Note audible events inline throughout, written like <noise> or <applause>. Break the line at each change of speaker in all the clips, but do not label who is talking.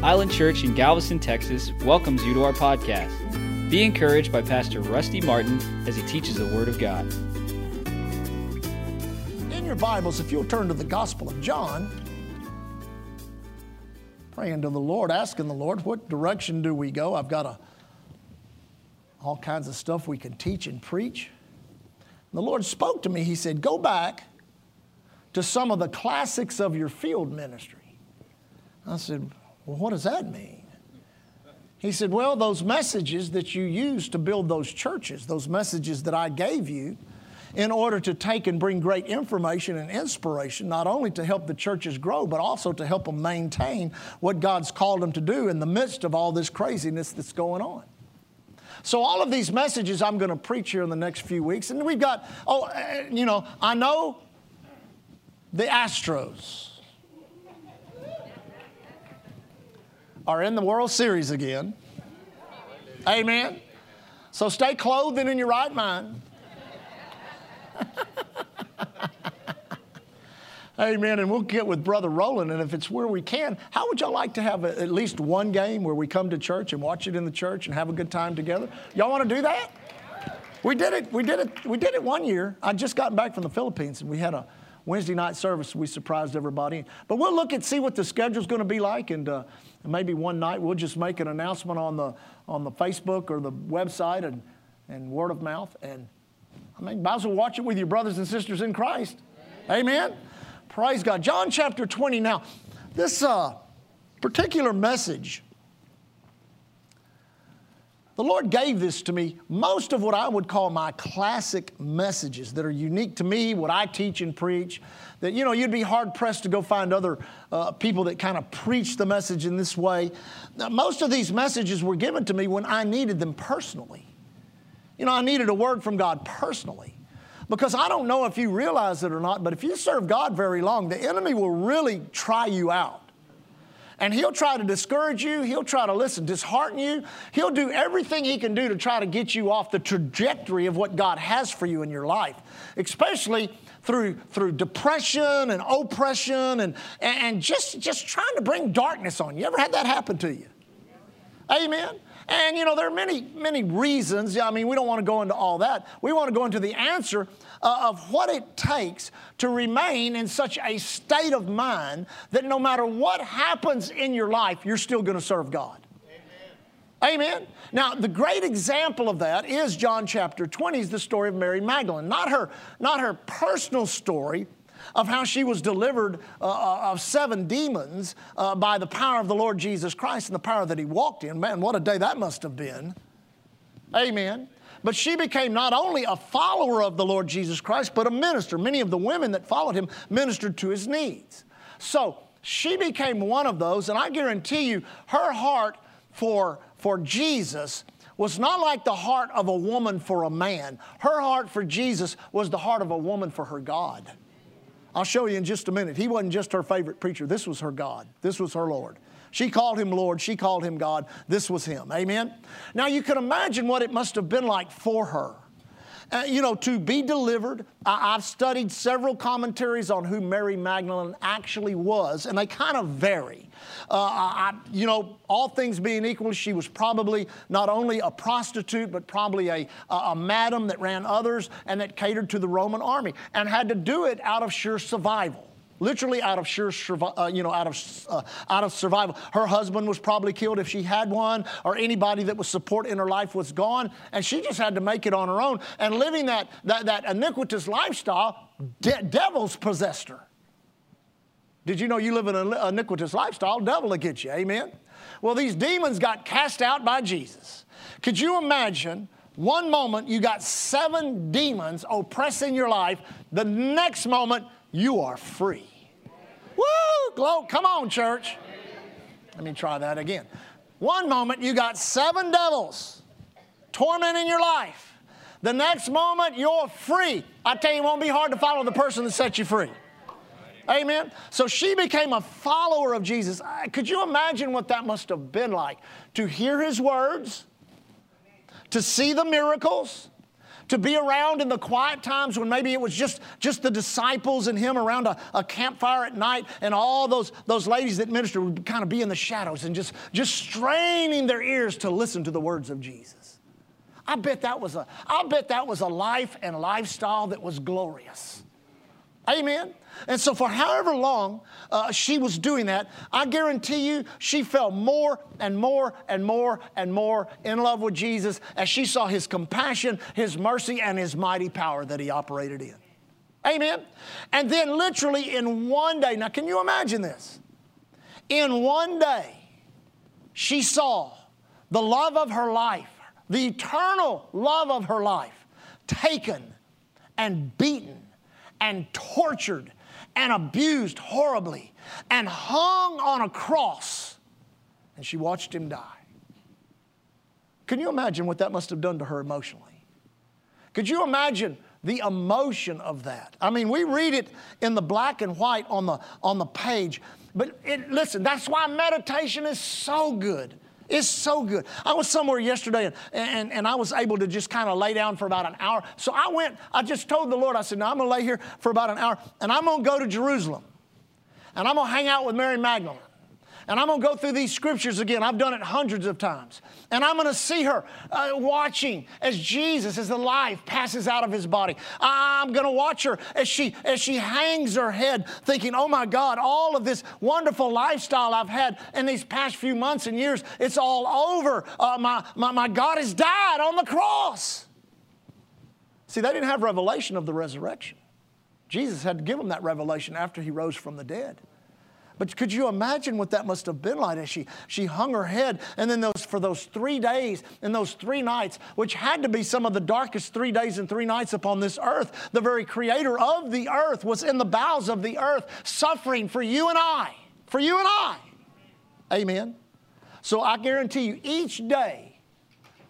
Island Church in Galveston, Texas welcomes you to our podcast. Be encouraged by Pastor Rusty Martin as he teaches the Word of God.
In your Bibles, if you'll turn to the Gospel of John, praying to the Lord, asking the Lord, what direction do we go? I've got a, all kinds of stuff we can teach and preach. And the Lord spoke to me. He said, Go back to some of the classics of your field ministry. I said, Well, what does that mean? He said, Well, those messages that you used to build those churches, those messages that I gave you, in order to take and bring great information and inspiration, not only to help the churches grow, but also to help them maintain what God's called them to do in the midst of all this craziness that's going on. So, all of these messages I'm going to preach here in the next few weeks, and we've got, oh, uh, you know, I know the Astros are in the World Series again. Amen. So, stay clothed and in your right mind. <laughs> Amen. And we'll get with Brother Roland. And if it's where we can, how would y'all like to have a, at least one game where we come to church and watch it in the church and have a good time together? Y'all want to do that? We did it. We did it. We did it one year. I just gotten back from the Philippines and we had a Wednesday night service. We surprised everybody. But we'll look and see what the schedule's going to be like. And uh, maybe one night we'll just make an announcement on the, on the Facebook or the website and, and word of mouth. And I mean, might as well watch it with your brothers and sisters in Christ. Amen. Praise God. John chapter 20 now. This uh, particular message, the Lord gave this to me. Most of what I would call my classic messages that are unique to me, what I teach and preach, that, you know, you'd be hard pressed to go find other uh, people that kind of preach the message in this way. Now, most of these messages were given to me when I needed them personally. You know, I needed a word from God personally. Because I don't know if you realize it or not, but if you serve God very long, the enemy will really try you out. And he'll try to discourage you. He'll try to listen, dishearten you. He'll do everything he can do to try to get you off the trajectory of what God has for you in your life, especially through, through depression and oppression and, and just, just trying to bring darkness on you. Ever had that happen to you? Amen. And you know, there are many, many reasons. I mean, we don't want to go into all that. We want to go into the answer uh, of what it takes to remain in such a state of mind that no matter what happens in your life, you're still going to serve God. Amen. Now, the great example of that is John chapter 20, is the story of Mary Magdalene. Not her, not her personal story, of how she was delivered uh, uh, of seven demons uh, by the power of the Lord Jesus Christ and the power that he walked in. Man, what a day that must have been. Amen. But she became not only a follower of the Lord Jesus Christ, but a minister. Many of the women that followed him ministered to his needs. So she became one of those, and I guarantee you, her heart for, for Jesus was not like the heart of a woman for a man. Her heart for Jesus was the heart of a woman for her God. I'll show you in just a minute. He wasn't just her favorite preacher, this was her God, this was her Lord. She called him Lord, she called him God, this was him. Amen? Now you can imagine what it must have been like for her uh, you know, to be delivered. I, have studied several commentaries on who Mary Magdalene actually was, and they kind of vary. Uh, I, you know, all things being equal, she was probably not only a prostitute, but probably a, a, a madam that ran others and that catered to the Roman army and had to do it out of sheer survival literally out of sheer, uh, you know, out of, uh, out of survival. Her husband was probably killed if she had one, or anybody that was support in her life was gone, and she just had to make it on her own. And living that, that, that iniquitous lifestyle, de- devils possessed her. Did you know you live in an iniquitous lifestyle? Devil will get you, amen? Well, these demons got cast out by Jesus. Could you imagine? One moment you got seven demons oppressing your life, the next moment you are free. Woo! Glow, come on, church. Let me try that again. One moment you got seven devils tormenting your life. The next moment you're free. I tell you, it won't be hard to follow the person that set you free. Amen. So she became a follower of Jesus. Uh, could you imagine what that must have been like? To hear his words, to see the miracles, to be around in the quiet times when maybe it was just, just the disciples and him around a, a campfire at night and all those, those ladies that minister would kind of be in the shadows and just, just straining their ears to listen to the words of Jesus. I bet that was a, I bet that was a life and lifestyle that was glorious. Amen. And so, for however long uh, she was doing that, I guarantee you she fell more and more and more and more in love with Jesus as she saw his compassion, his mercy, and his mighty power that he operated in. Amen. And then, literally, in one day, now can you imagine this? In one day, she saw the love of her life, the eternal love of her life, taken and beaten and tortured and abused horribly and hung on a cross. And she watched him die. Can you imagine what that must have done to her emotionally? Could you imagine the emotion of that? I mean, we read it in the black and white on the, on the page, but it, listen, that's why meditation is so good. It's so good. I was somewhere yesterday and, and, and I was able to just kind of lay down for about an hour. So I went, I just told the Lord, I said, No, I'm going to lay here for about an hour and I'm going to go to Jerusalem and I'm going to hang out with Mary Magdalene. And I'm going to go through these scriptures again. I've done it hundreds of times. And I'm going to see her uh, watching as Jesus, as the life passes out of his body. I'm going to watch her as she, as she hangs her head, thinking, oh my God, all of this wonderful lifestyle I've had in these past few months and years, it's all over. Uh, my, my, my God has died on the cross. See, they didn't have revelation of the resurrection. Jesus had to give them that revelation after he rose from the dead. But could you imagine what that must have been like as she, she hung her head and then those, for those three days and those three nights, which had to be some of the darkest three days and three nights upon this earth, the very creator of the earth was in the bowels of the earth suffering for you and I, for you and I. Amen. So I guarantee you, each day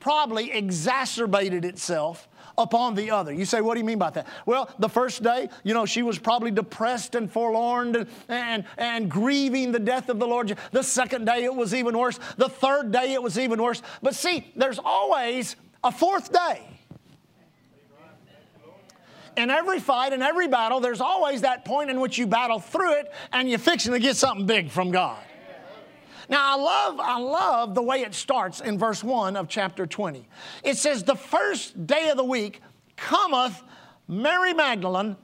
probably exacerbated itself upon the other. You say, what do you mean by that? Well, the first day, you know, she was probably depressed and forlorn and, and, and grieving the death of the Lord. The second day, it was even worse. The third day, it was even worse. But see, there's always a fourth day. In every fight, in every battle, there's always that point in which you battle through it and you're fixing to get something big from God. Now, I love, I love the way it starts in verse 1 of chapter 20. It says, The first day of the week cometh Mary Magdalene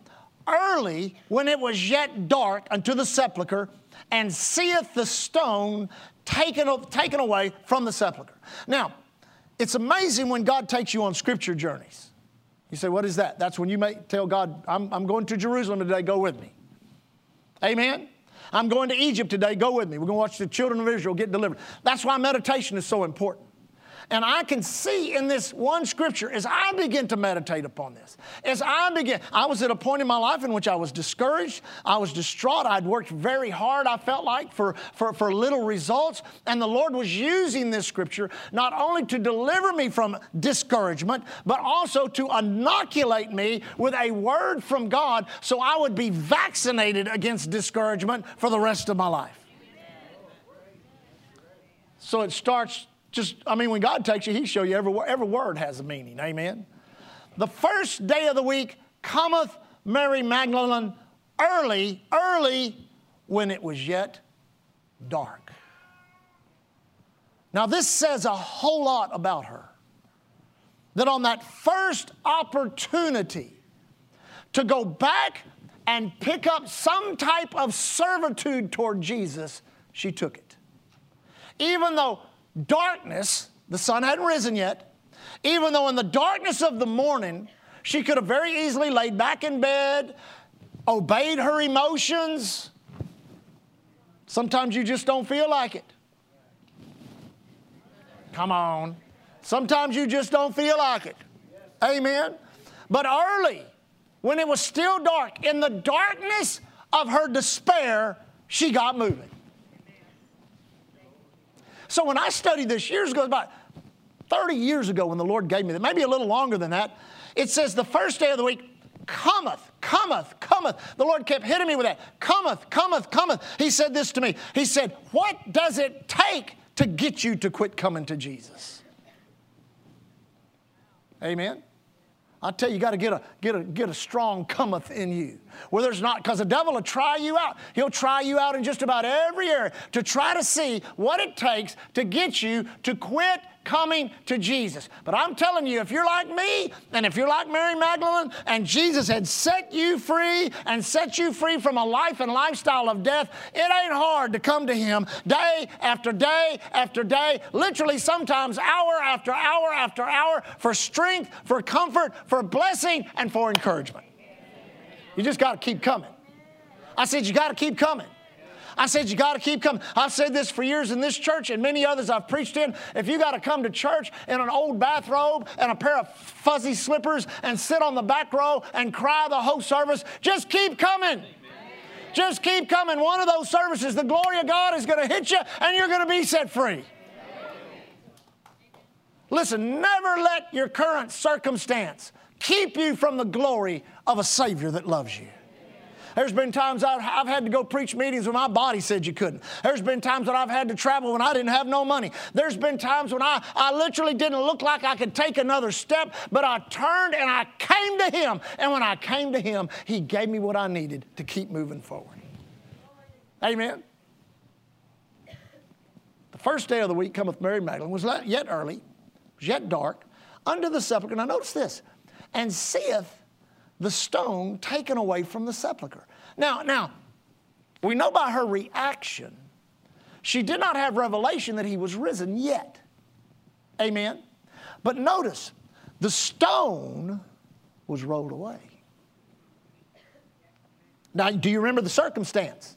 early when it was yet dark unto the sepulchre and seeth the stone taken, taken away from the sepulchre. Now, it's amazing when God takes you on scripture journeys. You say, What is that? That's when you may tell God, I'm, I'm going to Jerusalem today, go with me. Amen? I'm going to Egypt today. Go with me. We're going to watch the children of Israel get delivered. That's why meditation is so important. And I can see in this one scripture as I begin to meditate upon this, as I begin, I was at a point in my life in which I was discouraged, I was distraught, I'd worked very hard, I felt like, for, for, for little results. And the Lord was using this scripture not only to deliver me from discouragement, but also to inoculate me with a word from God so I would be vaccinated against discouragement for the rest of my life. So it starts just, I mean, when God takes you, He show you every, every word has a meaning. Amen. The first day of the week cometh Mary Magdalene early, early when it was yet dark. Now, this says a whole lot about her. That on that first opportunity to go back and pick up some type of servitude toward Jesus, she took it. Even though darkness, the sun hadn't risen yet, even though in the darkness of the morning, she could have very easily laid back in bed, obeyed her emotions. Sometimes you just don't feel like it. Come on. Sometimes you just don't feel like it. Amen. But early, when it was still dark, in the darkness of her despair, she got moving. So when I studied this years ago, about 30 years ago when the Lord gave me that, maybe a little longer than that, it says the first day of the week, cometh, cometh, cometh. The Lord kept hitting me with that. Cometh, cometh, cometh. He said this to me. He said, What does it take to get you to quit coming to Jesus? Amen. I tell you, you got to get a, get, a, get a strong cometh in you. Where there's not, because the devil will try you out. He'll try you out in just about every area to try to see what it takes to get you to quit coming to Jesus. But I'm telling you, if you're like me and if you're like Mary Magdalene and Jesus had set you free and set you free from a life and lifestyle of death, it ain't hard to come to Him day after day after day, literally sometimes hour after hour after hour for strength, for comfort, for blessing, and for encouragement. You just got to keep coming. I said, you got to keep coming. I said, you got to keep coming. I've said this for years in this church and many others I've preached in. If you got to come to church in an old bathrobe and a pair of fuzzy slippers and sit on the back row and cry the whole service, just keep coming. Just keep coming. One of those services, the glory of God is going to hit you and you're going to be set free. Listen, never let your current circumstance keep you from the glory of a Savior that loves you. There's been times I've, I've had to go preach meetings when my body said you couldn't. There's been times that I've had to travel when I didn't have no money. There's been times when I, I literally didn't look like I could take another step, but I turned and I came to Him. And when I came to Him, He gave me what I needed to keep moving forward. Amen. The first day of the week cometh Mary Magdalene, was yet early, was yet dark, under the sepulchre. Now notice this, and seeth the stone taken away from the sepulchre. Now, now, we know by her reaction, she did not have revelation that he was risen yet. Amen. But notice, the stone was rolled away. Now, do you remember the circumstance?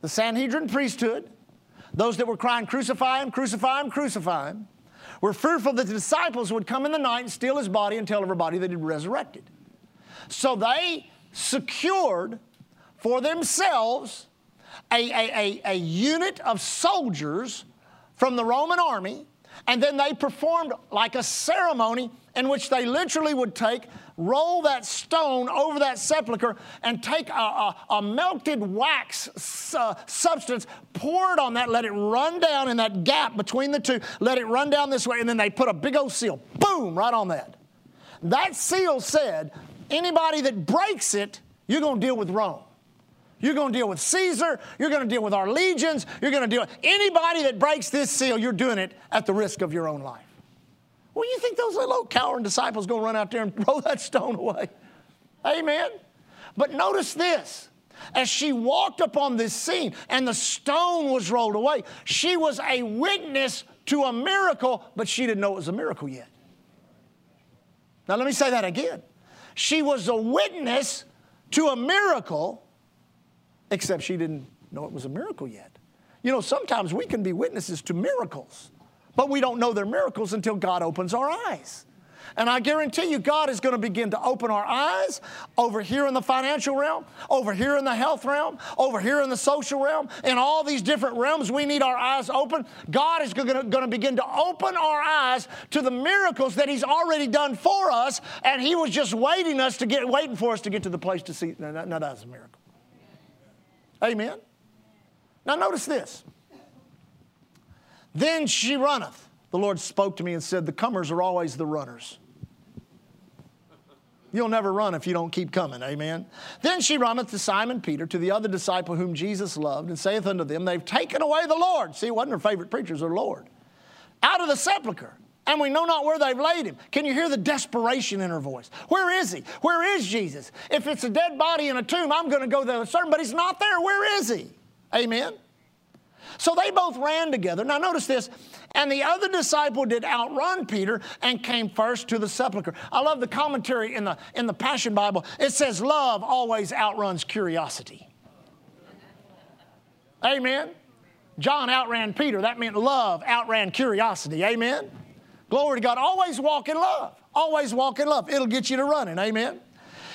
The Sanhedrin priesthood, those that were crying, Crucify him, crucify him, crucify him, were fearful that the disciples would come in the night and steal his body and tell everybody that he'd resurrected. So they secured for themselves a, a, a, a unit of soldiers from the Roman army, and then they performed like a ceremony in which they literally would take, roll that stone over that sepulchre, and take a, a, a melted wax uh, substance, pour it on that, let it run down in that gap between the two, let it run down this way, and then they put a big old seal, boom, right on that. That seal said, Anybody that breaks it, you're going to deal with Rome. You're going to deal with Caesar. You're going to deal with our legions. You're going to deal with anybody that breaks this seal, you're doing it at the risk of your own life. Well, you think those little cowering disciples going to run out there and <laughs> throw that stone away? Amen. But notice this. As she walked upon this scene and the stone was rolled away, she was a witness to a miracle, but she didn't know it was a miracle yet. Now, let me say that again. She was a witness to a miracle, except she didn't know it was a miracle yet. You know, sometimes we can be witnesses to miracles, but we don't know they're miracles until God opens our eyes. And I guarantee you, God is going to begin to open our eyes over here in the financial realm, over here in the health realm, over here in the social realm, in all these different realms. We need our eyes open. God is going to, begin to open our eyes to the miracles that He's already done for us, and He was just waiting us to get, waiting for us to get to the place to see. Now, now that's a miracle. Amen. Now notice this. Then she runneth. The Lord spoke to me and said, The comers are always the runners. You'll never run if you don't keep coming. Amen. Then she runneth to Simon Peter, to the other disciple whom Jesus loved, and saith unto them, They've taken away the Lord. See, it wasn't her favorite preachers, her Lord. Out of the sepulchre. And we know not where they've laid him. Can you hear the desperation in her voice? Where is he? Where is Jesus? If it's a dead body in a tomb, I'm going to go there certain, but he's not there. Where is he? Amen. So they both ran together. Now, notice this. And the other disciple did outrun Peter and came first to the sepulchre. I love the commentary in the, in the Passion Bible. It says, Love always outruns curiosity. Amen. John outran Peter. That meant love outran curiosity. Amen. Glory to God. Always walk in love. Always walk in love. It'll get you to running. Amen.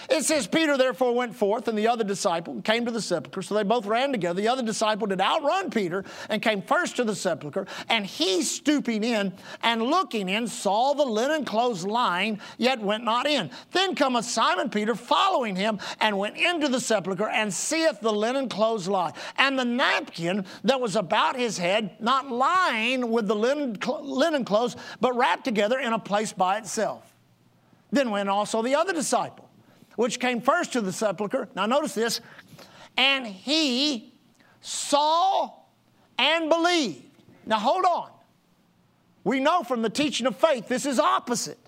It says, Peter therefore went forth, and the other disciple came to the sepulchre. So they both ran together. The other disciple did outrun Peter and came first to the sepulchre. And he, stooping in and looking in, saw the linen clothes lying, yet went not in. Then cometh Simon Peter following him and went into the sepulchre and seeth the linen clothes lie. And the napkin that was about his head, not lying with the linen, linen clothes, but wrapped together in a place by itself. Then went also the other disciple, which came first to the sepulchre. Now, notice this. And he saw and believed. Now, hold on. We know from the teaching of faith this is opposite.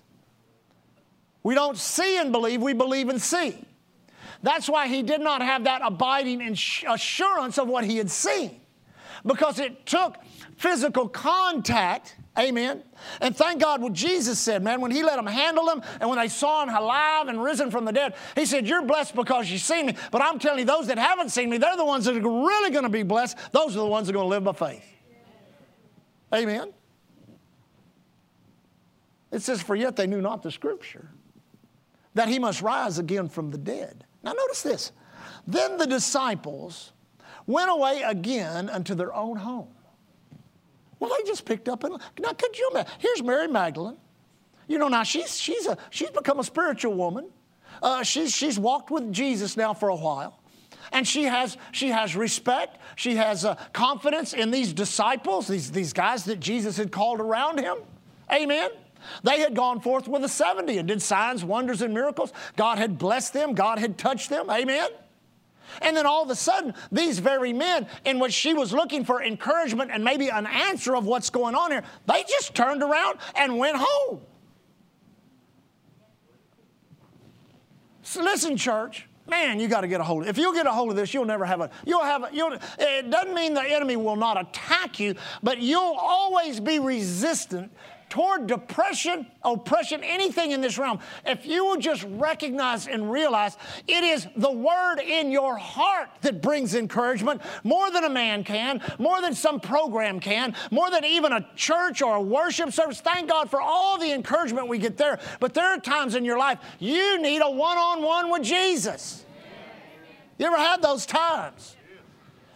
We don't see and believe, we believe and see. That's why he did not have that abiding assurance of what he had seen because it took physical contact. Amen. And thank God what Jesus said, man, when he let them handle him and when they saw him alive and risen from the dead, he said, You're blessed because you see me. But I'm telling you, those that haven't seen me, they're the ones that are really going to be blessed. Those are the ones that are going to live by faith. Amen. It says, For yet they knew not the scripture, that he must rise again from the dead. Now, notice this. Then the disciples went away again unto their own home. Well, they just picked up and now could you imagine? Here's Mary Magdalene. You know, now she's she's a she's become a spiritual woman. Uh, she's she's walked with Jesus now for a while. And she has, she has respect. She has uh, confidence in these disciples, these, these guys that Jesus had called around him. Amen. They had gone forth with the 70 and did signs, wonders, and miracles. God had blessed them, God had touched them. Amen. And then all of a sudden, these very men, in which she was looking for encouragement and maybe an answer of what's going on here, they just turned around and went home. So listen, church. Man, you got to get a hold of it. If you get a hold of this, you'll never have a, you'll have a, you'll, it doesn't mean the enemy will not attack you, but you'll always be resistant toward depression, oppression, anything in this realm, if you will just recognize and realize it is the word in your heart that brings encouragement more than a man can, more than some program can, more than even a church or a worship service. Thank God for all the encouragement we get there. But there are times in your life you need a one on one with Jesus. You ever had those times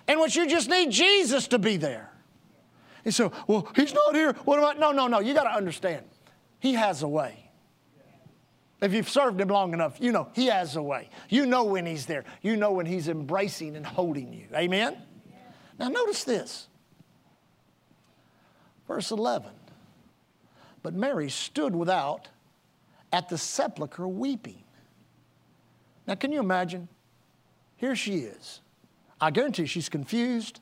in which you just need Jesus to be there? He said, Well, he's not here. What about? No, no, no. You got to understand. He has a way. If you've served him long enough, you know he has a way. You know when he's there. You know when he's embracing and holding you. Amen? Now, notice this. Verse 11. But Mary stood without at the sepulchre weeping. Now, can you imagine? Here she is. I guarantee she's confused.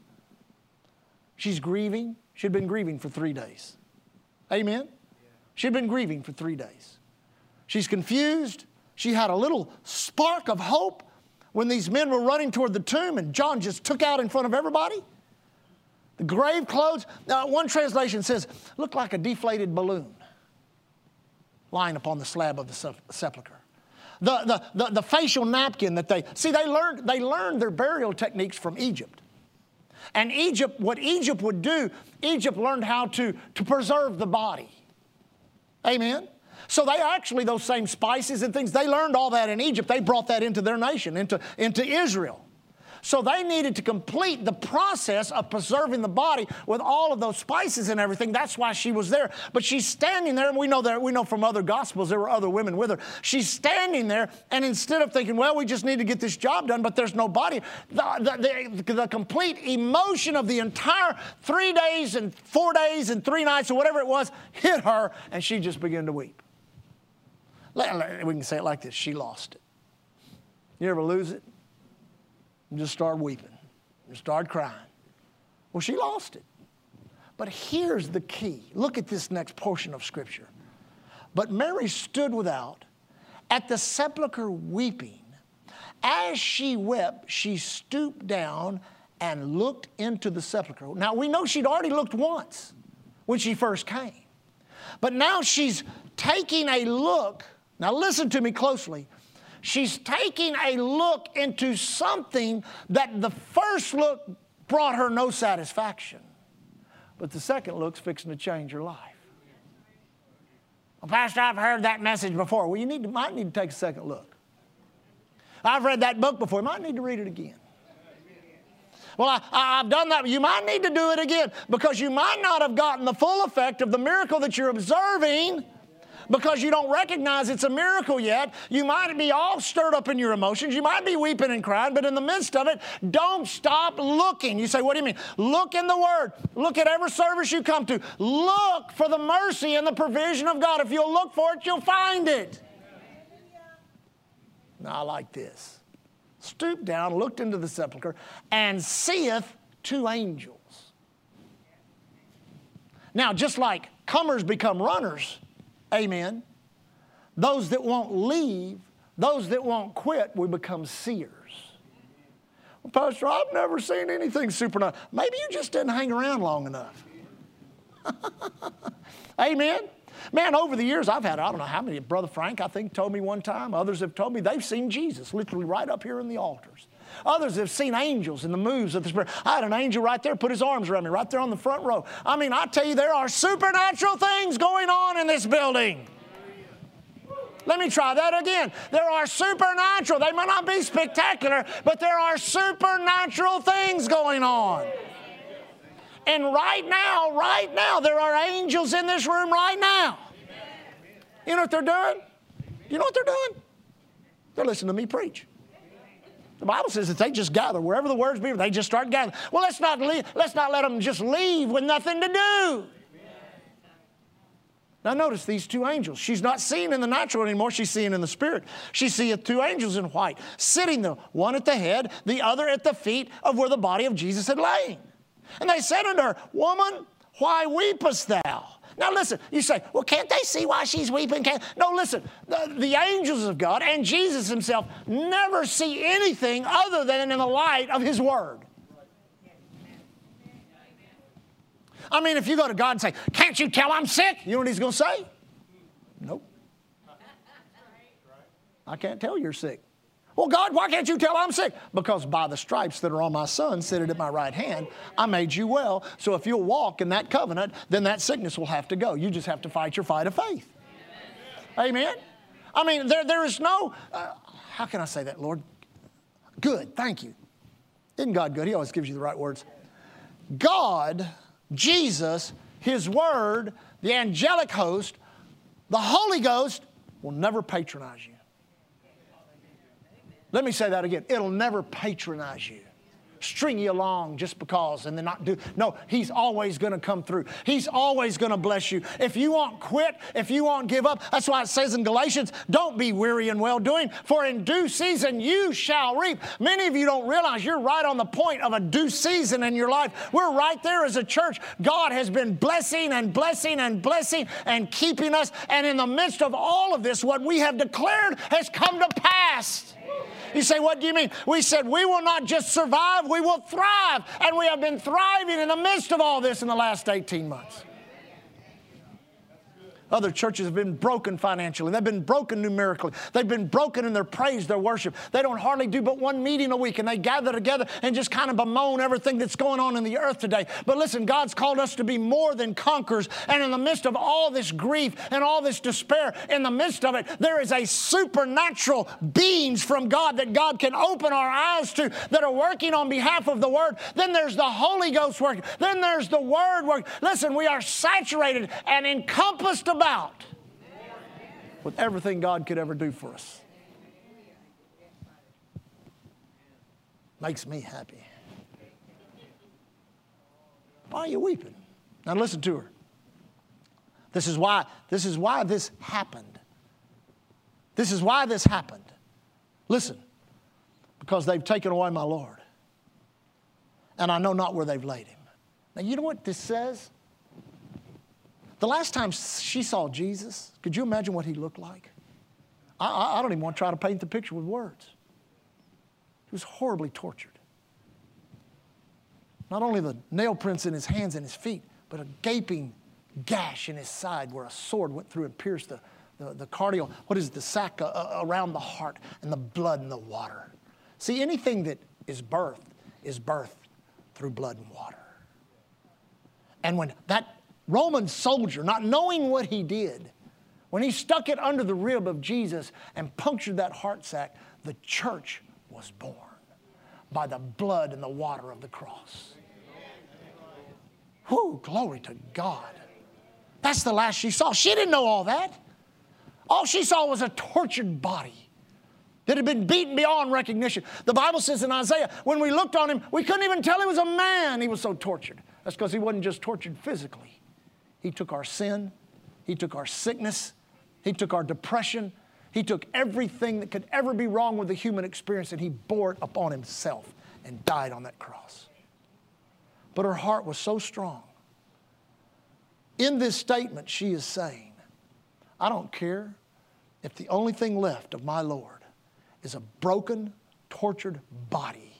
She's grieving. She'd been grieving for three days. Amen? She'd been grieving for three days. She's confused. She had a little spark of hope when these men were running toward the tomb and John just took out in front of everybody. The grave clothes, now one translation says, looked like a deflated balloon lying upon the slab of the sepulchre. The, the, the, the facial napkin that they, see, they learned, they learned their burial techniques from Egypt. And Egypt, what Egypt would do, Egypt learned how to, to preserve the body. Amen? So they actually, those same spices and things, they learned all that in Egypt. They brought that into their nation, into, into Israel. So they needed to complete the process of preserving the body with all of those spices and everything. That's why she was there. But she's standing there, and we know that we know from other gospels there were other women with her. She's standing there, and instead of thinking, well, we just need to get this job done, but there's no body, the, the, the, the complete emotion of the entire three days and four days and three nights or whatever it was hit her, and she just began to weep. We can say it like this she lost it. You ever lose it? And just started weeping and started crying. Well, she lost it. But here's the key. Look at this next portion of Scripture. But Mary stood without at the sepulchre weeping. As she wept, she stooped down and looked into the sepulchre. Now, we know she'd already looked once when she first came. But now she's taking a look. Now, listen to me closely. She's taking a look into something that the first look brought her no satisfaction. But the second look's fixing to change her life. Well, Pastor, I've heard that message before. Well, you need to, might need to take a second look. I've read that book before. You might need to read it again. Well, I, have done that. You might need to do it again because you might not have gotten the full effect of the miracle that you're observing because you don't recognize it's a miracle yet. You might be all stirred up in your emotions. You might be weeping and crying, but in the midst of it, don't stop looking. You say, What do you mean? Look in the Word. Look at every service you come to. Look for the mercy and the provision of God. If you'll look for it, you'll find it. Now I like this. Stooped down, looked into the sepulchre, and seeth two angels. Now, just like comers become runners, amen, those that won't leave, those that won't quit, we become seers. Well, Pastor, I've never seen anything supernatural. Maybe you just didn't hang around long enough. <laughs> amen. Man, over the years, I've had, I don't know how many, Brother Frank, I think, told me one time. Others have told me they've seen Jesus literally right up here in the altars. Others have seen angels in the moves of the Spirit. I had an angel right there put his arms around me, right there on the front row. I mean, I tell you, there are supernatural things going on in this building. Let me try that again. There are supernatural, they may not be spectacular, but there are supernatural things going on. And right now, right now, there are angels in this room right now. You know what they're doing? You know what they're doing? They're listening to me preach. The Bible says that they just gather wherever the words be, they just start gathering. Well, let's not leave, let's not let them just leave with nothing to do. Now, notice these two angels. She's not seeing in the natural anymore, she's seeing in the spirit. She seeth two angels in white, sitting there, one at the head, the other at the feet of where the body of Jesus had lain. And they said unto her, Woman, why weepest thou? Now listen, you say, well, can't they see why she's weeping? Can't? No, listen, the, the angels of God and Jesus himself never see anything other than in the light of his word. I mean, if you go to God and say, Can't you tell I'm sick? You know what he's going to say? Nope. I can't tell you're sick. Well, God, why can't you tell I'm sick? Because by the stripes that are on my son, seated at my right hand, I made you well. So if you'll walk in that covenant, then that sickness will have to go. You just have to fight your fight of faith. Amen? I mean, there, there is no, uh, how can I say that, Lord? Good, thank you. Isn't God good? He always gives you the right words. God, Jesus, His Word, the angelic host, the Holy Ghost will never patronize you. Let me say that again. It'll never patronize you string you along just because and then not do. No, He's always going to come through. He's always going to bless you. If you won't quit, if you won't give up, that's why it says in Galatians, don't be weary in well doing, for in due season you shall reap. Many of you don't realize you're right on the point of a due season in your life. We're right there as a church. God has been blessing and blessing and blessing and keeping us. And in the midst of all of this, what we have declared has come to pass. You say, What do you mean? We said, We will not just survive, we will thrive. And we have been thriving in the midst of all this in the last 18 months. Other churches have been broken financially. They've been broken numerically. They've been broken in their praise, their worship. They don't hardly do but one meeting a week and they gather together and just kind of bemoan everything that's going on in the earth today. But listen, God's called us to be more than conquerors. And in the midst of all this grief and all this despair, in the midst of it, there is a supernatural beings from God that God can open our eyes to that are working on behalf of the Word. Then there's the Holy Ghost working. Then there's the Word working. Listen, we are saturated and encompassed about about with everything God could ever do for us. Makes me happy. Why are you weeping? Now listen to her. This is why this is why this happened. This is why this happened. Listen. Because they've taken away my Lord. And I know not where they've laid him. Now you know what this says? The last time she saw Jesus, could you imagine what he looked like? I, I, I don't even want to try to paint the picture with words. He was horribly tortured. Not only the nail prints in his hands and his feet, but a gaping gash in his side where a sword went through and pierced the, the, the what is it, the sac uh, uh, around the heart and the blood and the water. See, anything that is birthed is birthed through blood and water. And when that Roman soldier, not knowing what he did, when he stuck it under the rib of Jesus and punctured that heart sac, the church was born by the blood and the water of the cross. Whew, glory to God. That's the last she saw. She didn't know all that. All she saw was a tortured body that had been beaten beyond recognition. The Bible says in Isaiah, when we looked on him, we couldn't even tell he was a man. He was so tortured. That's because he wasn't just tortured physically, he took our sin, He took our sickness, He took our depression, He took everything that could ever be wrong with the human experience and he bore it upon himself and died on that cross. But her heart was so strong. In this statement, she is saying, I don't care if the only thing left of my Lord is a broken, tortured body.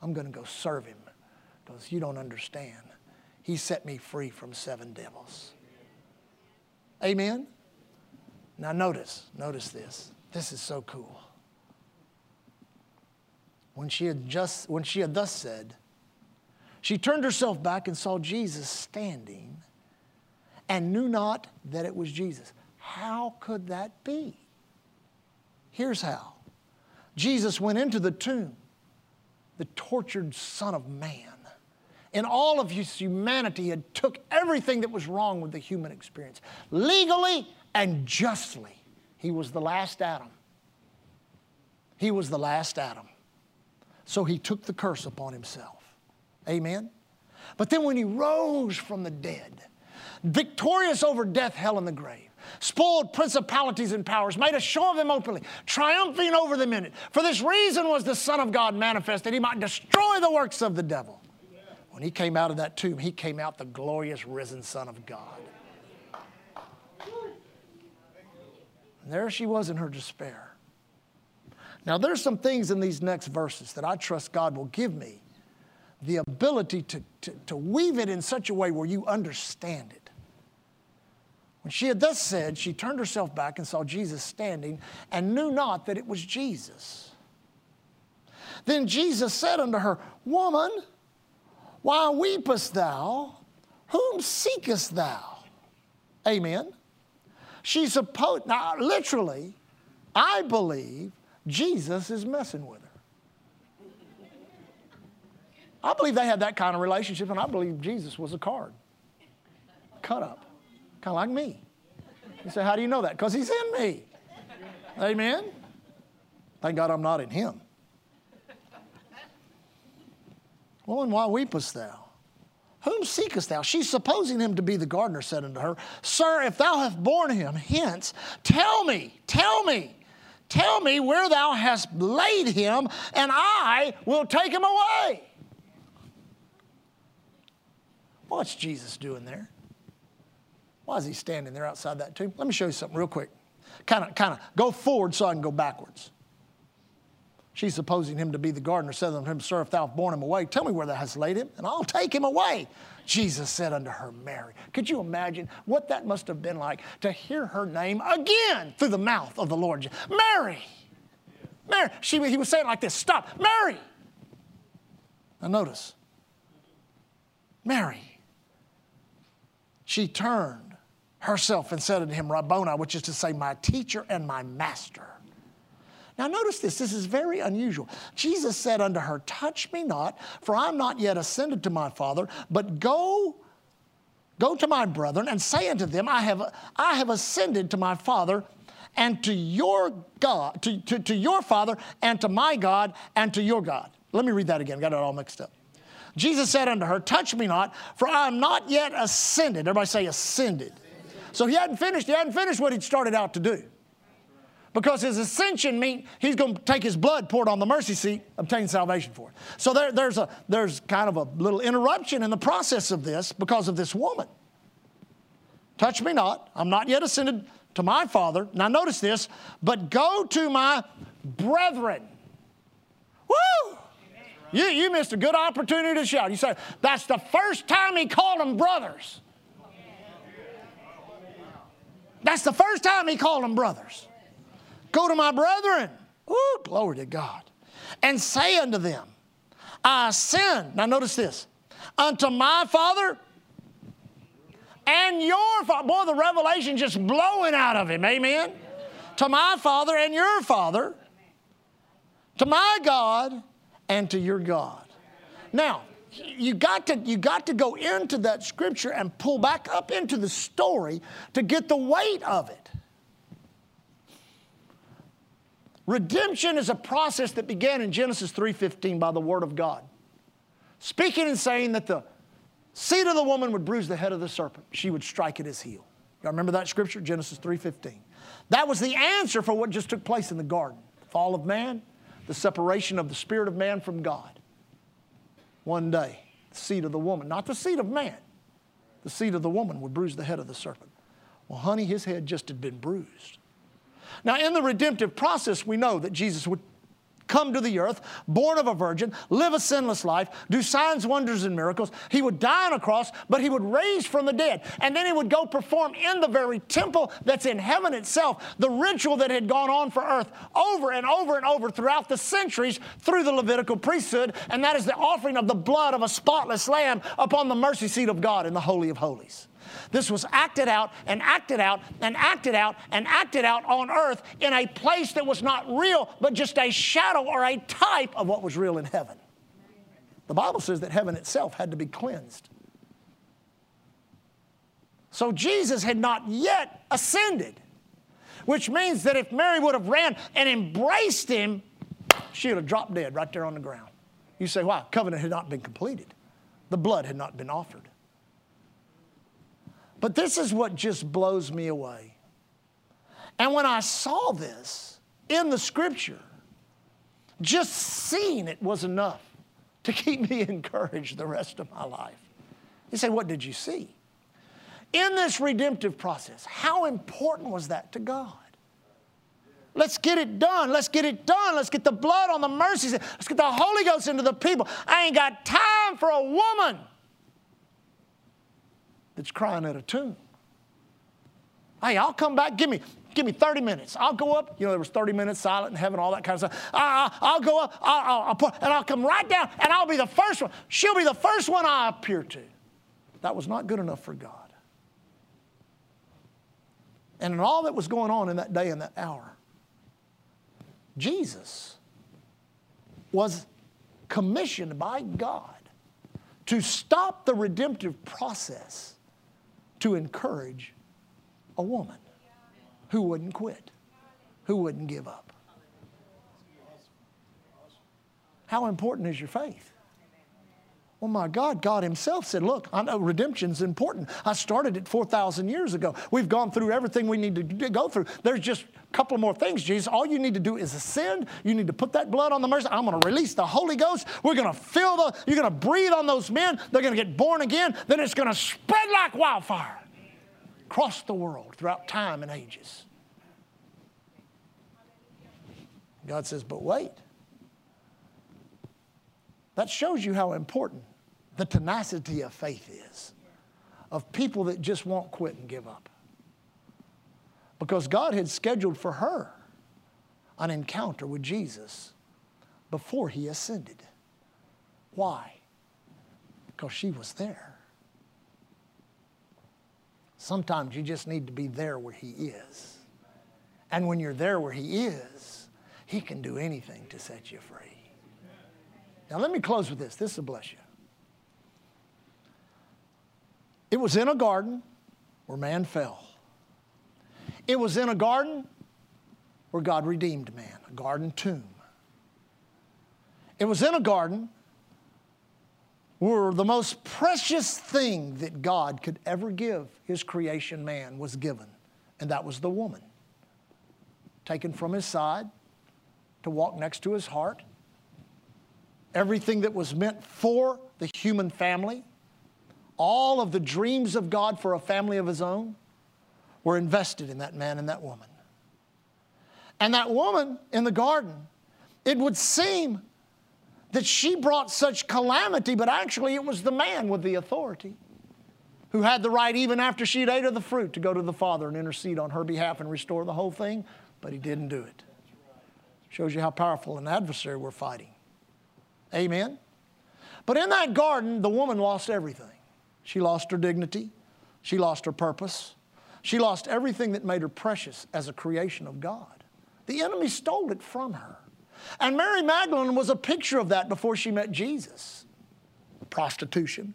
I'm going to go serve him because you don't understand. He set me free from seven devils. Amen? Now, notice, notice this. This is so cool. When she had just, when she had thus said, she turned herself back and saw Jesus standing and knew not that it was Jesus. How could that be? Here's how Jesus went into the tomb, the tortured Son of Man. In all of his humanity, had took everything that was wrong with the human experience. Legally and justly, he was the last Adam. He was the last Adam. So he took the curse upon himself. Amen? But then when he rose from the dead, victorious over death, hell, and the grave, spoiled principalities and powers, made a show of them openly, triumphing over them in it. For this reason was the Son of God manifested, he might destroy the works of the devil. When he came out of that tomb, he came out the glorious risen Son of God. And there she was in her despair. Now, there's some things in these next verses that I trust God will give me the ability to, to, to weave it in such a way where you understand it. When she had thus said, she turned herself back and saw Jesus standing and knew not that it was Jesus. Then Jesus said unto her, Woman, why weepest thou? Whom seekest thou? Amen. She supposed, now literally, I believe Jesus is messing with her. I believe they had that kind of relationship, and I believe Jesus was a card, cut up, kind of like me. You say, How do you know that? Because he's in me. Amen. Thank God I'm not in him. Woman, why weepest thou? Whom seekest thou? She, supposing him to be the gardener, said unto her, Sir, if thou hast borne him hence, tell me, tell me, tell me where thou hast laid him, and I will take him away. What's Jesus doing there? Why is he standing there outside that tomb? Let me show you something real quick. Kind of, kind of go forward so I can go backwards. She's supposing him to be the gardener, said unto him, Sir, if thou hast borne him away, tell me where thou hast laid him, and I'll take him away. Jesus said unto her, Mary. Could you imagine what that must have been like to hear her name again through the mouth of the Lord? Mary. Mary. She, he was saying like this Stop, Mary. Now notice, Mary. She turned herself and said unto him, Rabboni, which is to say, my teacher and my master. Now, notice this, this is very unusual. Jesus said unto her, Touch me not, for I'm not yet ascended to my Father, but go. Go to my brethren and say unto them, I have, I have ascended to my Father and to your God, to, to, to your Father and to my God and to your God. Let me read that again, got it all mixed up. Jesus said unto her, Touch me not, for I am not yet ascended. Everybody say ascended. So he hadn't finished, he hadn't finished what he'd started out to do. Because his ascension means he's going to take his blood, pour it on the mercy seat, obtain salvation for it. So there, there's, a, there's kind of a little interruption in the process of this because of this woman. Touch me not, I'm not yet ascended to my Father. Now notice this, but go to my brethren. Woo! You, you missed a good opportunity to shout. You said, that's the first time he called them brothers. That's the first time he called them brothers. Go to my brethren. Ooh, glory to God. And say unto them, I ascend. Now notice this. Unto my Father and your Father. Boy, the revelation just blowing out of him. Amen. To my Father and your Father. To my God and to your God. Now, you got to you got to go into that scripture and pull back up into the story to get the weight of it. Redemption is a process that began in Genesis 3:15 by the word of God. Speaking and saying that the seed of the woman would bruise the head of the serpent, she would strike at his heel. Y'all remember that scripture, Genesis 3:15. That was the answer for what just took place in the garden the fall of man, the separation of the spirit of man from God. One day, the seed of the woman, not the seed of man, the seed of the woman would bruise the head of the serpent. Well, honey, his head just had been bruised. Now, in the redemptive process, we know that Jesus would come to the earth, born of a virgin, live a sinless life, do signs, wonders, and miracles. He would die on a cross, but he would raise from the dead. And then he would go perform in the very temple that's in heaven itself the ritual that had gone on for earth over and over and over throughout the centuries through the Levitical priesthood. And that is the offering of the blood of a spotless lamb upon the mercy seat of God in the Holy of Holies. This was acted out and acted out and acted out and acted out on earth in a place that was not real, but just a shadow or a type of what was real in heaven. The Bible says that heaven itself had to be cleansed. So Jesus had not yet ascended, which means that if Mary would have ran and embraced him, she would have dropped dead right there on the ground. You say, why? Covenant had not been completed, the blood had not been offered. But this is what just blows me away. And when I saw this in the scripture, just seeing it was enough to keep me <laughs> encouraged the rest of my life. You say, What did you see? In this redemptive process, how important was that to God? Let's get it done. Let's get it done. Let's get the blood on the mercies. Let's get the Holy Ghost into the people. I ain't got time for a woman that's crying at a tomb. Hey, I'll come back. Give me, give me 30 minutes. I'll go up. You know, there was 30 minutes silent in heaven, all that kind of stuff. I, will go up, I'll, I'll, put, and I'll come right down, and I'll be the first one. She'll be the first one I appear to. That was not good enough for God. And in all that was going on in that day and that hour, Jesus was commissioned by God to stop the redemptive process to encourage a woman who wouldn't quit, who wouldn't give up. How important is your faith? Oh my God, God Himself said, Look, I know redemption's important. I started it 4,000 years ago. We've gone through everything we need to go through. There's just a couple more things, Jesus. All you need to do is ascend. You need to put that blood on the mercy. I'm going to release the Holy Ghost. We're going to fill the, you're going to breathe on those men. They're going to get born again. Then it's going to spread like wildfire across the world throughout time and ages. God says, But wait. That shows you how important the tenacity of faith is, of people that just won't quit and give up. Because God had scheduled for her an encounter with Jesus before he ascended. Why? Because she was there. Sometimes you just need to be there where he is. And when you're there where he is, he can do anything to set you free. Now, let me close with this. This will bless you. It was in a garden where man fell. It was in a garden where God redeemed man, a garden tomb. It was in a garden where the most precious thing that God could ever give his creation man was given, and that was the woman. Taken from his side to walk next to his heart. Everything that was meant for the human family all of the dreams of God for a family of his own were invested in that man and that woman. And that woman in the garden, it would seem that she brought such calamity, but actually it was the man with the authority who had the right, even after she'd ate of the fruit, to go to the Father and intercede on her behalf and restore the whole thing, but he didn't do it. Shows you how powerful an adversary we're fighting. Amen? But in that garden, the woman lost everything. She lost her dignity. She lost her purpose. She lost everything that made her precious as a creation of God. The enemy stole it from her. And Mary Magdalene was a picture of that before she met Jesus. Prostitution,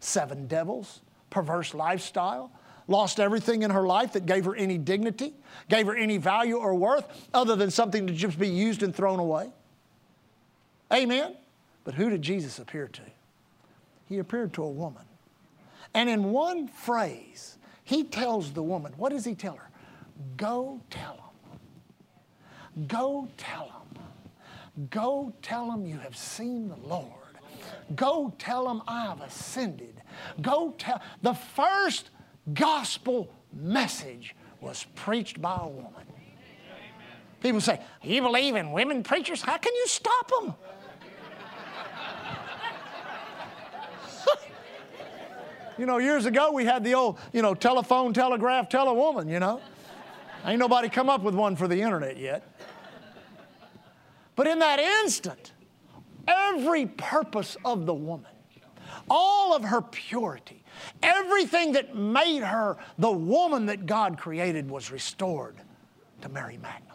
seven devils, perverse lifestyle, lost everything in her life that gave her any dignity, gave her any value or worth other than something to just be used and thrown away. Amen? But who did Jesus appear to? He appeared to a woman and in one phrase, he tells the woman, what does he tell her? Go tell them. Go tell them. Go tell them you have seen the Lord. Go tell them I have ascended. Go tell. The first gospel message was preached by a woman. People say, You believe in women preachers? How can you stop them? You know, years ago we had the old, you know, telephone, telegraph, tell a woman, you know. Ain't nobody come up with one for the internet yet. But in that instant, every purpose of the woman, all of her purity, everything that made her the woman that God created was restored to Mary Magdalene.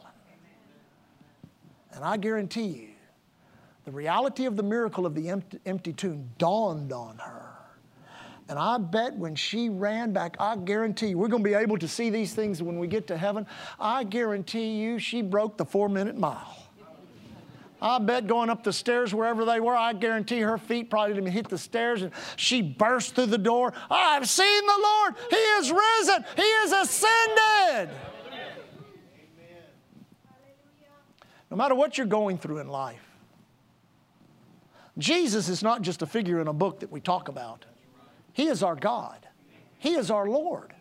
And I guarantee you, the reality of the miracle of the empty, empty tomb dawned on her. And I bet when she ran back, I guarantee you, we're going to be able to see these things when we get to heaven. I guarantee you, she broke the four minute mile. I bet going up the stairs wherever they were, I guarantee her feet probably didn't hit the stairs and she burst through the door. I've seen the Lord. He is risen. He is ascended. No matter what you're going through in life, Jesus is not just a figure in a book that we talk about. He is our God. He is our Lord.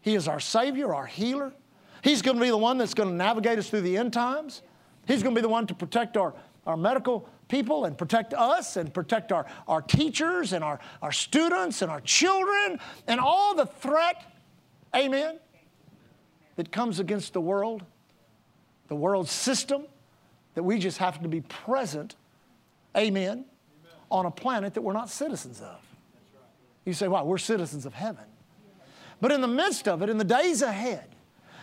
He is our Savior, our healer. He's going to be the one that's going to navigate us through the end times. He's going to be the one to protect our, our medical people and protect us and protect our, our teachers and our, our students and our children and all the threat, amen, that comes against the world, the world system, that we just have to be present, amen, on a planet that we're not citizens of. You say, wow, we're citizens of heaven. But in the midst of it, in the days ahead,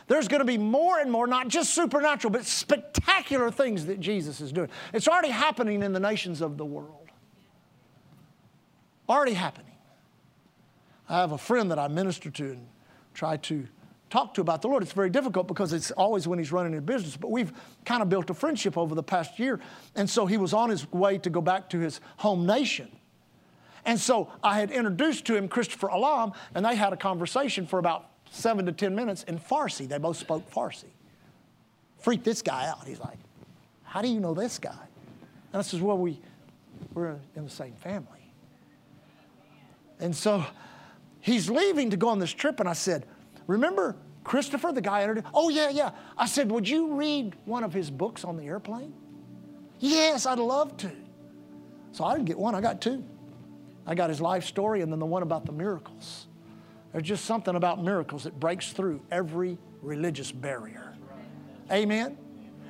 there's going to be more and more, not just supernatural, but spectacular things that Jesus is doing. It's already happening in the nations of the world. Already happening. I have a friend that I minister to and try to talk to about the Lord. It's very difficult because it's always when he's running his business, but we've kind of built a friendship over the past year. And so he was on his way to go back to his home nation. And so I had introduced to him Christopher Alam, and they had a conversation for about seven to 10 minutes in Farsi. They both spoke Farsi. Freaked this guy out. He's like, How do you know this guy? And I says, Well, we, we're in the same family. And so he's leaving to go on this trip, and I said, Remember Christopher, the guy I introduced? Oh, yeah, yeah. I said, Would you read one of his books on the airplane? Yes, I'd love to. So I didn't get one, I got two. I got his life story and then the one about the miracles. There's just something about miracles that breaks through every religious barrier. Amen?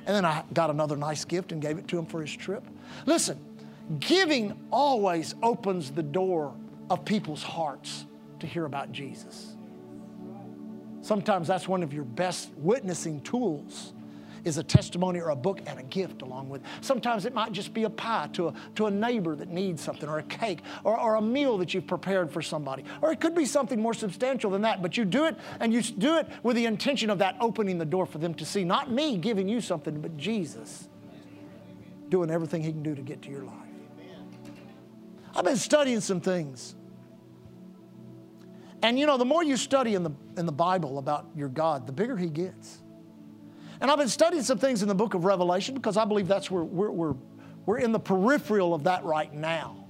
And then I got another nice gift and gave it to him for his trip. Listen, giving always opens the door of people's hearts to hear about Jesus. Sometimes that's one of your best witnessing tools is a testimony or a book and a gift along with. Sometimes it might just be a pie to a, to a neighbor that needs something, or a cake, or, or a meal that you've prepared for somebody. Or it could be something more substantial than that, but you do it and you do it with the intention of that opening the door for them to see not me giving you something, but Jesus doing everything he can do to get to your life. I've been studying some things. And you know, the more you study in the, in the Bible about your God, the bigger he gets. And I've been studying some things in the book of Revelation because I believe that's where we're, we're, we're in the peripheral of that right now.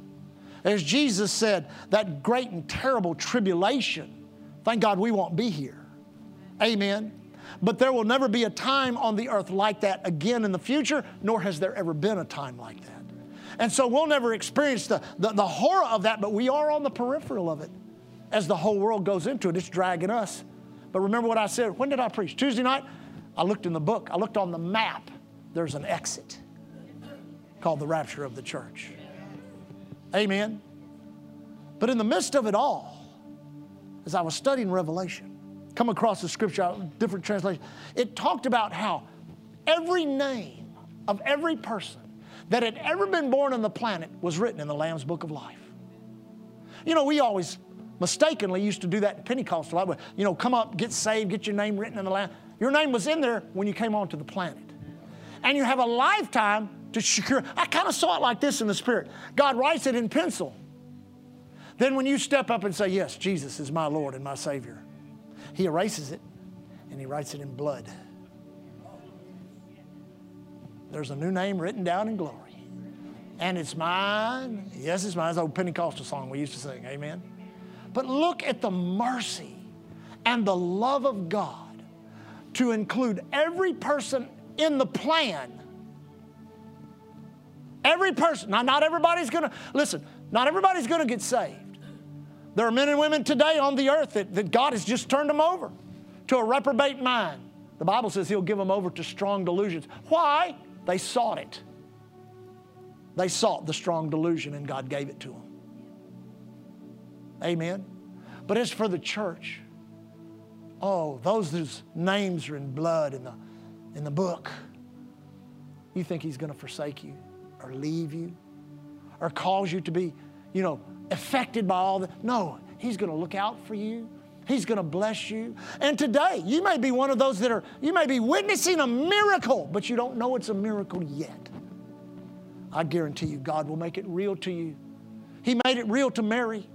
As Jesus said, that great and terrible tribulation, thank God we won't be here. Amen. But there will never be a time on the earth like that again in the future, nor has there ever been a time like that. And so we'll never experience the, the, the horror of that, but we are on the peripheral of it. As the whole world goes into it, it's dragging us. But remember what I said. When did I preach? Tuesday night? I looked in the book, I looked on the map. There's an exit called the rapture of the church. Amen. But in the midst of it all, as I was studying Revelation, come across the scripture, uh, different translations, it talked about how every name of every person that had ever been born on the planet was written in the Lamb's Book of Life. You know, we always mistakenly used to do that in Pentecostal. You know, come up, get saved, get your name written in the Lamb. Your name was in there when you came onto the planet. And you have a lifetime to secure. I kind of saw it like this in the Spirit God writes it in pencil. Then when you step up and say, Yes, Jesus is my Lord and my Savior, He erases it and he writes it in blood. There's a new name written down in glory. And it's mine. Yes, it's mine. It's an old Pentecostal song we used to sing. Amen. But look at the mercy and the love of God to include every person in the plan. Every person. Now, not everybody's going to, listen, not everybody's going to get saved. There are men and women today on the earth that, that God has just turned them over to a reprobate mind. The Bible says He'll give them over to strong delusions. Why? They sought it. They sought the strong delusion and God gave it to them. Amen. But as for the church, oh, those whose names are in blood in the, in the book, you think He's going to forsake you or leave you or cause you to be, you know, affected by all that? No, He's going to look out for you. He's going to bless you. And today, you may be one of those that are, you may be witnessing a miracle, but you don't know it's a miracle yet. I guarantee you, God will make it real to you. He made it real to Mary,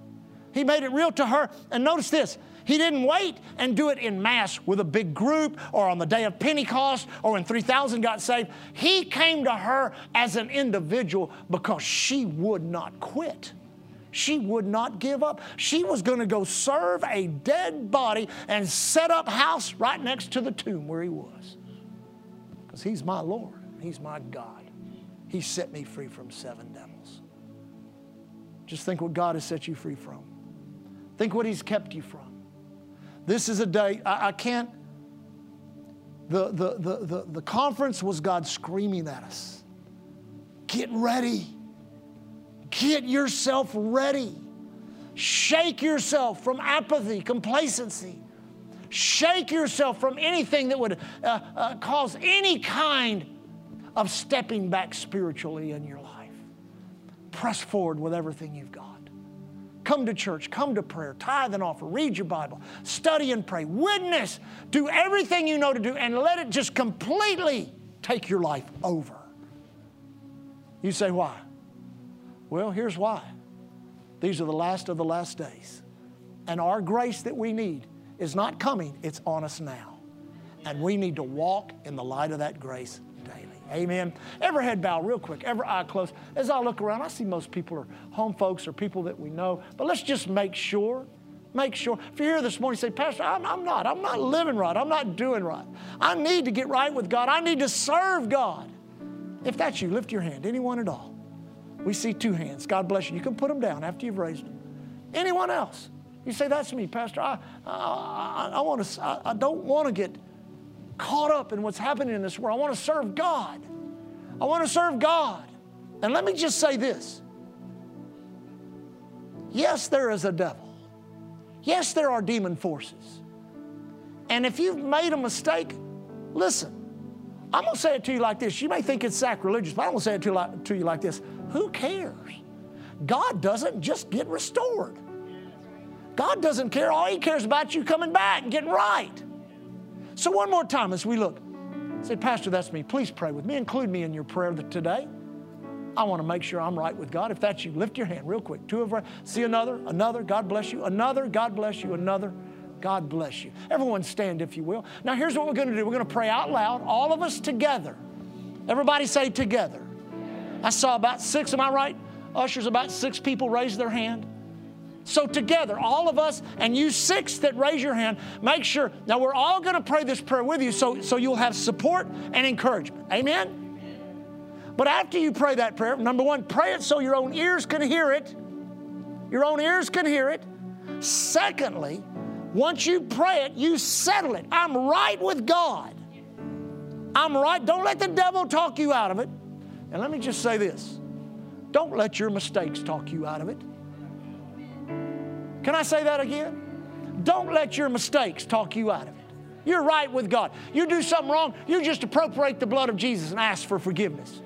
He made it real to her. And notice this He didn't wait and do it in mass with a big group or on the day of Pentecost or when 3,000 got saved. He came to her as an individual because she would not quit. She would not give up. She was going to go serve a dead body and set up house right next to the tomb where he was. Because he's my Lord, he's my God. He set me free from seven devils. Just think what God has set you free from. Think what he's kept you from. This is a day, I, I can't. The, the, the, the, the conference was God screaming at us. Get ready. Get yourself ready. Shake yourself from apathy, complacency. Shake yourself from anything that would uh, uh, cause any kind of stepping back spiritually in your life. Press forward with everything you've got. Come to church, come to prayer, tithe and offer, read your Bible, study and pray, witness, do everything you know to do, and let it just completely take your life over. You say, why? Well, here's why. These are the last of the last days. And our grace that we need is not coming, it's on us now. And we need to walk in the light of that grace. Amen. Every head bow, real quick, every eye closed. As I look around, I see most people are home folks or people that we know. But let's just make sure Make sure. If you're here this morning, say, Pastor, I'm, I'm, not. I'm not living right. I'm not doing right. I need to get right with God. I need to serve God. If that's you, lift your hand. Anyone at all. We see two hands. God bless you. You can put them down after you've raised them. Anyone else? You say, That's me, Pastor. I, I, I, want to, I, I don't want to get caught up in what's happening in this world. I want to serve God. I want to serve God. And let me just say this yes, there is a devil. Yes, there are demon forces. And if you've made a mistake, listen, I'm going to say it to you like this. You may think it's sacrilegious, but I'm going to say it to you like, to you like this. Who cares? God doesn't just get restored. God doesn't care. All He cares about you coming back and getting right. So, one more time as we look, say, Pastor, that's me. Please pray with me. Include me in your prayer today. I want to make sure I'm right with God. If that's you, lift your hand real quick. Two of us. See another, another. God bless you. Another. God bless you. Another. God bless you. Everyone stand, if you will. Now, here's what we're going to do we're going to pray out loud, all of us together. Everybody say together. I saw about six, am I right? Ushers, about six people raise their hand. So, together, all of us and you six that raise your hand, make sure. Now, we're all going to pray this prayer with you so, so you'll have support and encouragement. Amen? But after you pray that prayer, number one, pray it so your own ears can hear it. Your own ears can hear it. Secondly, once you pray it, you settle it. I'm right with God. I'm right. Don't let the devil talk you out of it. And let me just say this don't let your mistakes talk you out of it. Can I say that again? Don't let your mistakes talk you out of it. You're right with God. You do something wrong, you just appropriate the blood of Jesus and ask for forgiveness.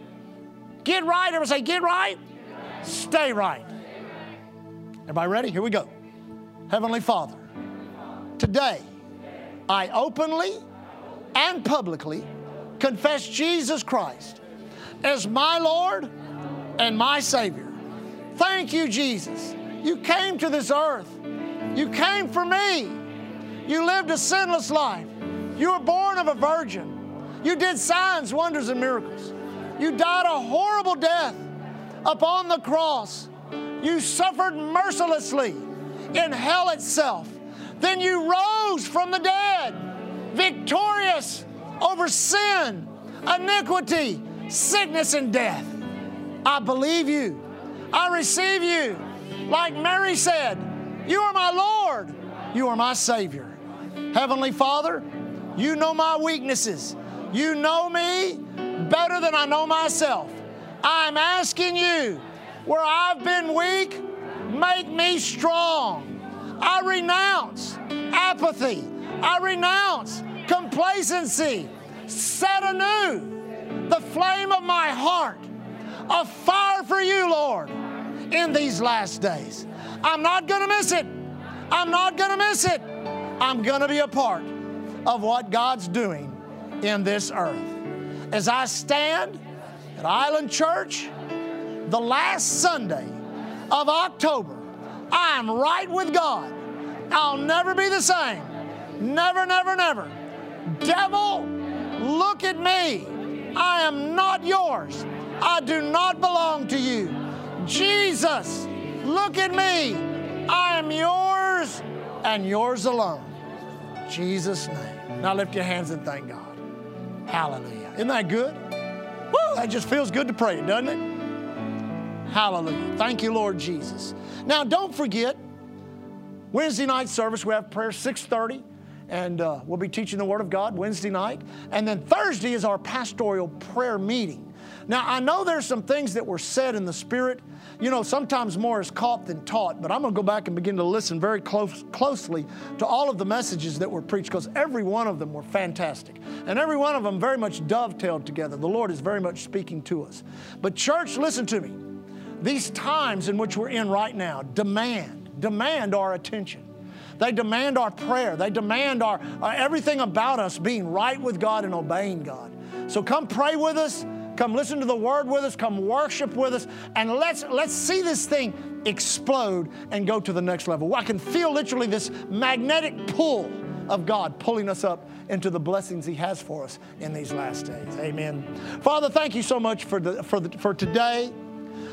Get right. Everybody say, get right. Stay right. Everybody ready? Here we go. Heavenly Father, today I openly and publicly confess Jesus Christ as my Lord and my Savior. Thank you, Jesus. You came to this earth. You came for me. You lived a sinless life. You were born of a virgin. You did signs, wonders, and miracles. You died a horrible death upon the cross. You suffered mercilessly in hell itself. Then you rose from the dead, victorious over sin, iniquity, sickness, and death. I believe you. I receive you. Like Mary said, You are my Lord. You are my Savior. Heavenly Father, you know my weaknesses. You know me better than I know myself. I'm asking you, where I've been weak, make me strong. I renounce apathy. I renounce complacency. Set anew the flame of my heart, a fire for you, Lord, in these last days. I'm not going to miss it. I'm not going to miss it. I'm going to be a part of what God's doing in this earth. As I stand at Island Church, the last Sunday of October, I'm right with God. I'll never be the same. Never, never, never. Devil, look at me. I am not yours. I do not belong to you. Jesus, look at me. I am yours and yours alone. Jesus' name. Now lift your hands and thank God. Hallelujah. Isn't that good? Woo, that just feels good to pray, doesn't it? Hallelujah. Thank you, Lord Jesus. Now, don't forget, Wednesday night service, we have prayer 630 and uh, we'll be teaching the Word of God Wednesday night. And then Thursday is our pastoral prayer meeting. Now, I know there's some things that were said in the Spirit. You know, sometimes more is caught than taught, but I'm going to go back and begin to listen very close, closely to all of the messages that were preached because every one of them were fantastic. And every one of them very much dovetailed together. The Lord is very much speaking to us. But, church, listen to me. These times in which we're in right now demand, demand our attention. They demand our prayer. They demand our, our, everything about us being right with God and obeying God. So come pray with us. Come listen to the word with us. Come worship with us. And let's, let's see this thing explode and go to the next level. I can feel literally this magnetic pull of God pulling us up into the blessings He has for us in these last days. Amen. Father, thank you so much for, the, for, the, for today.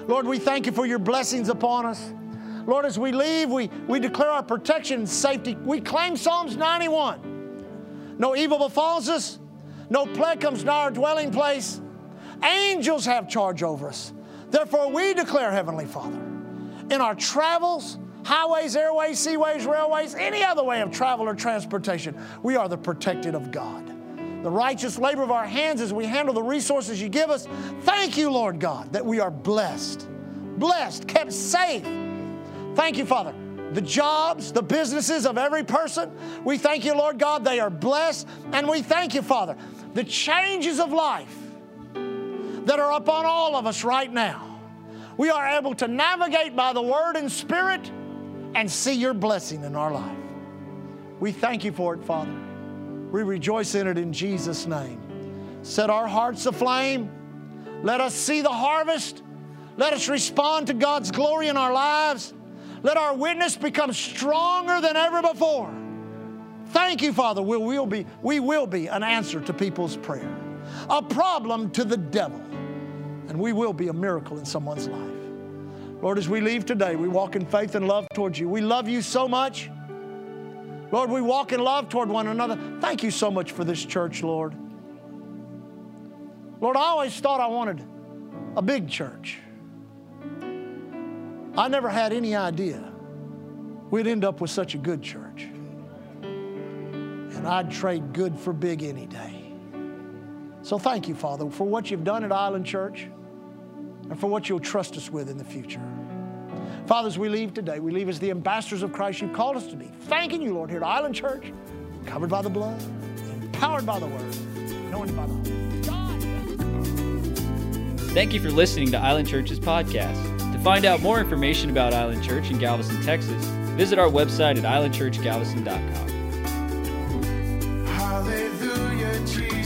Lord, we thank you for your blessings upon us. Lord, as we leave, we, we declare our protection and safety. We claim Psalms 91. No evil befalls us, no plague comes nigh our dwelling place. Angels have charge over us. Therefore, we declare, Heavenly Father, in our travels, highways, airways, seaways, railways, any other way of travel or transportation, we are the protected of God. The righteous labor of our hands as we handle the resources you give us. Thank you, Lord God, that we are blessed, blessed, kept safe. Thank you, Father. The jobs, the businesses of every person, we thank you, Lord God, they are blessed. And we thank you, Father, the changes of life that are upon all of us right now. We are able to navigate by the Word and Spirit and see your blessing in our life. We thank you for it, Father. We rejoice in it in Jesus' name. Set our hearts aflame. Let us see the harvest. Let us respond to God's glory in our lives. Let our witness become stronger than ever before. Thank you, Father. We will be, we will be an answer to people's prayer, a problem to the devil and we will be a miracle in someone's life. Lord, as we leave today, we walk in faith and love towards you. We love you so much. Lord, we walk in love toward one another. Thank you so much for this church, Lord. Lord, I always thought I wanted a big church. I never had any idea we'd end up with such a good church. And I'd trade good for big any day. So thank you, Father, for what you've done at Island Church and for what you'll trust us with in the future. Fathers, we leave today, we leave as the ambassadors of Christ you've called us to be, thanking you, Lord, here at Island Church, covered by the blood, empowered by the word, anointed by the Holy God.
Thank you for listening to Island Church's podcast. To find out more information about Island Church in Galveston, Texas, visit our website at islandchurchgalveston.com. Hallelujah, Jesus.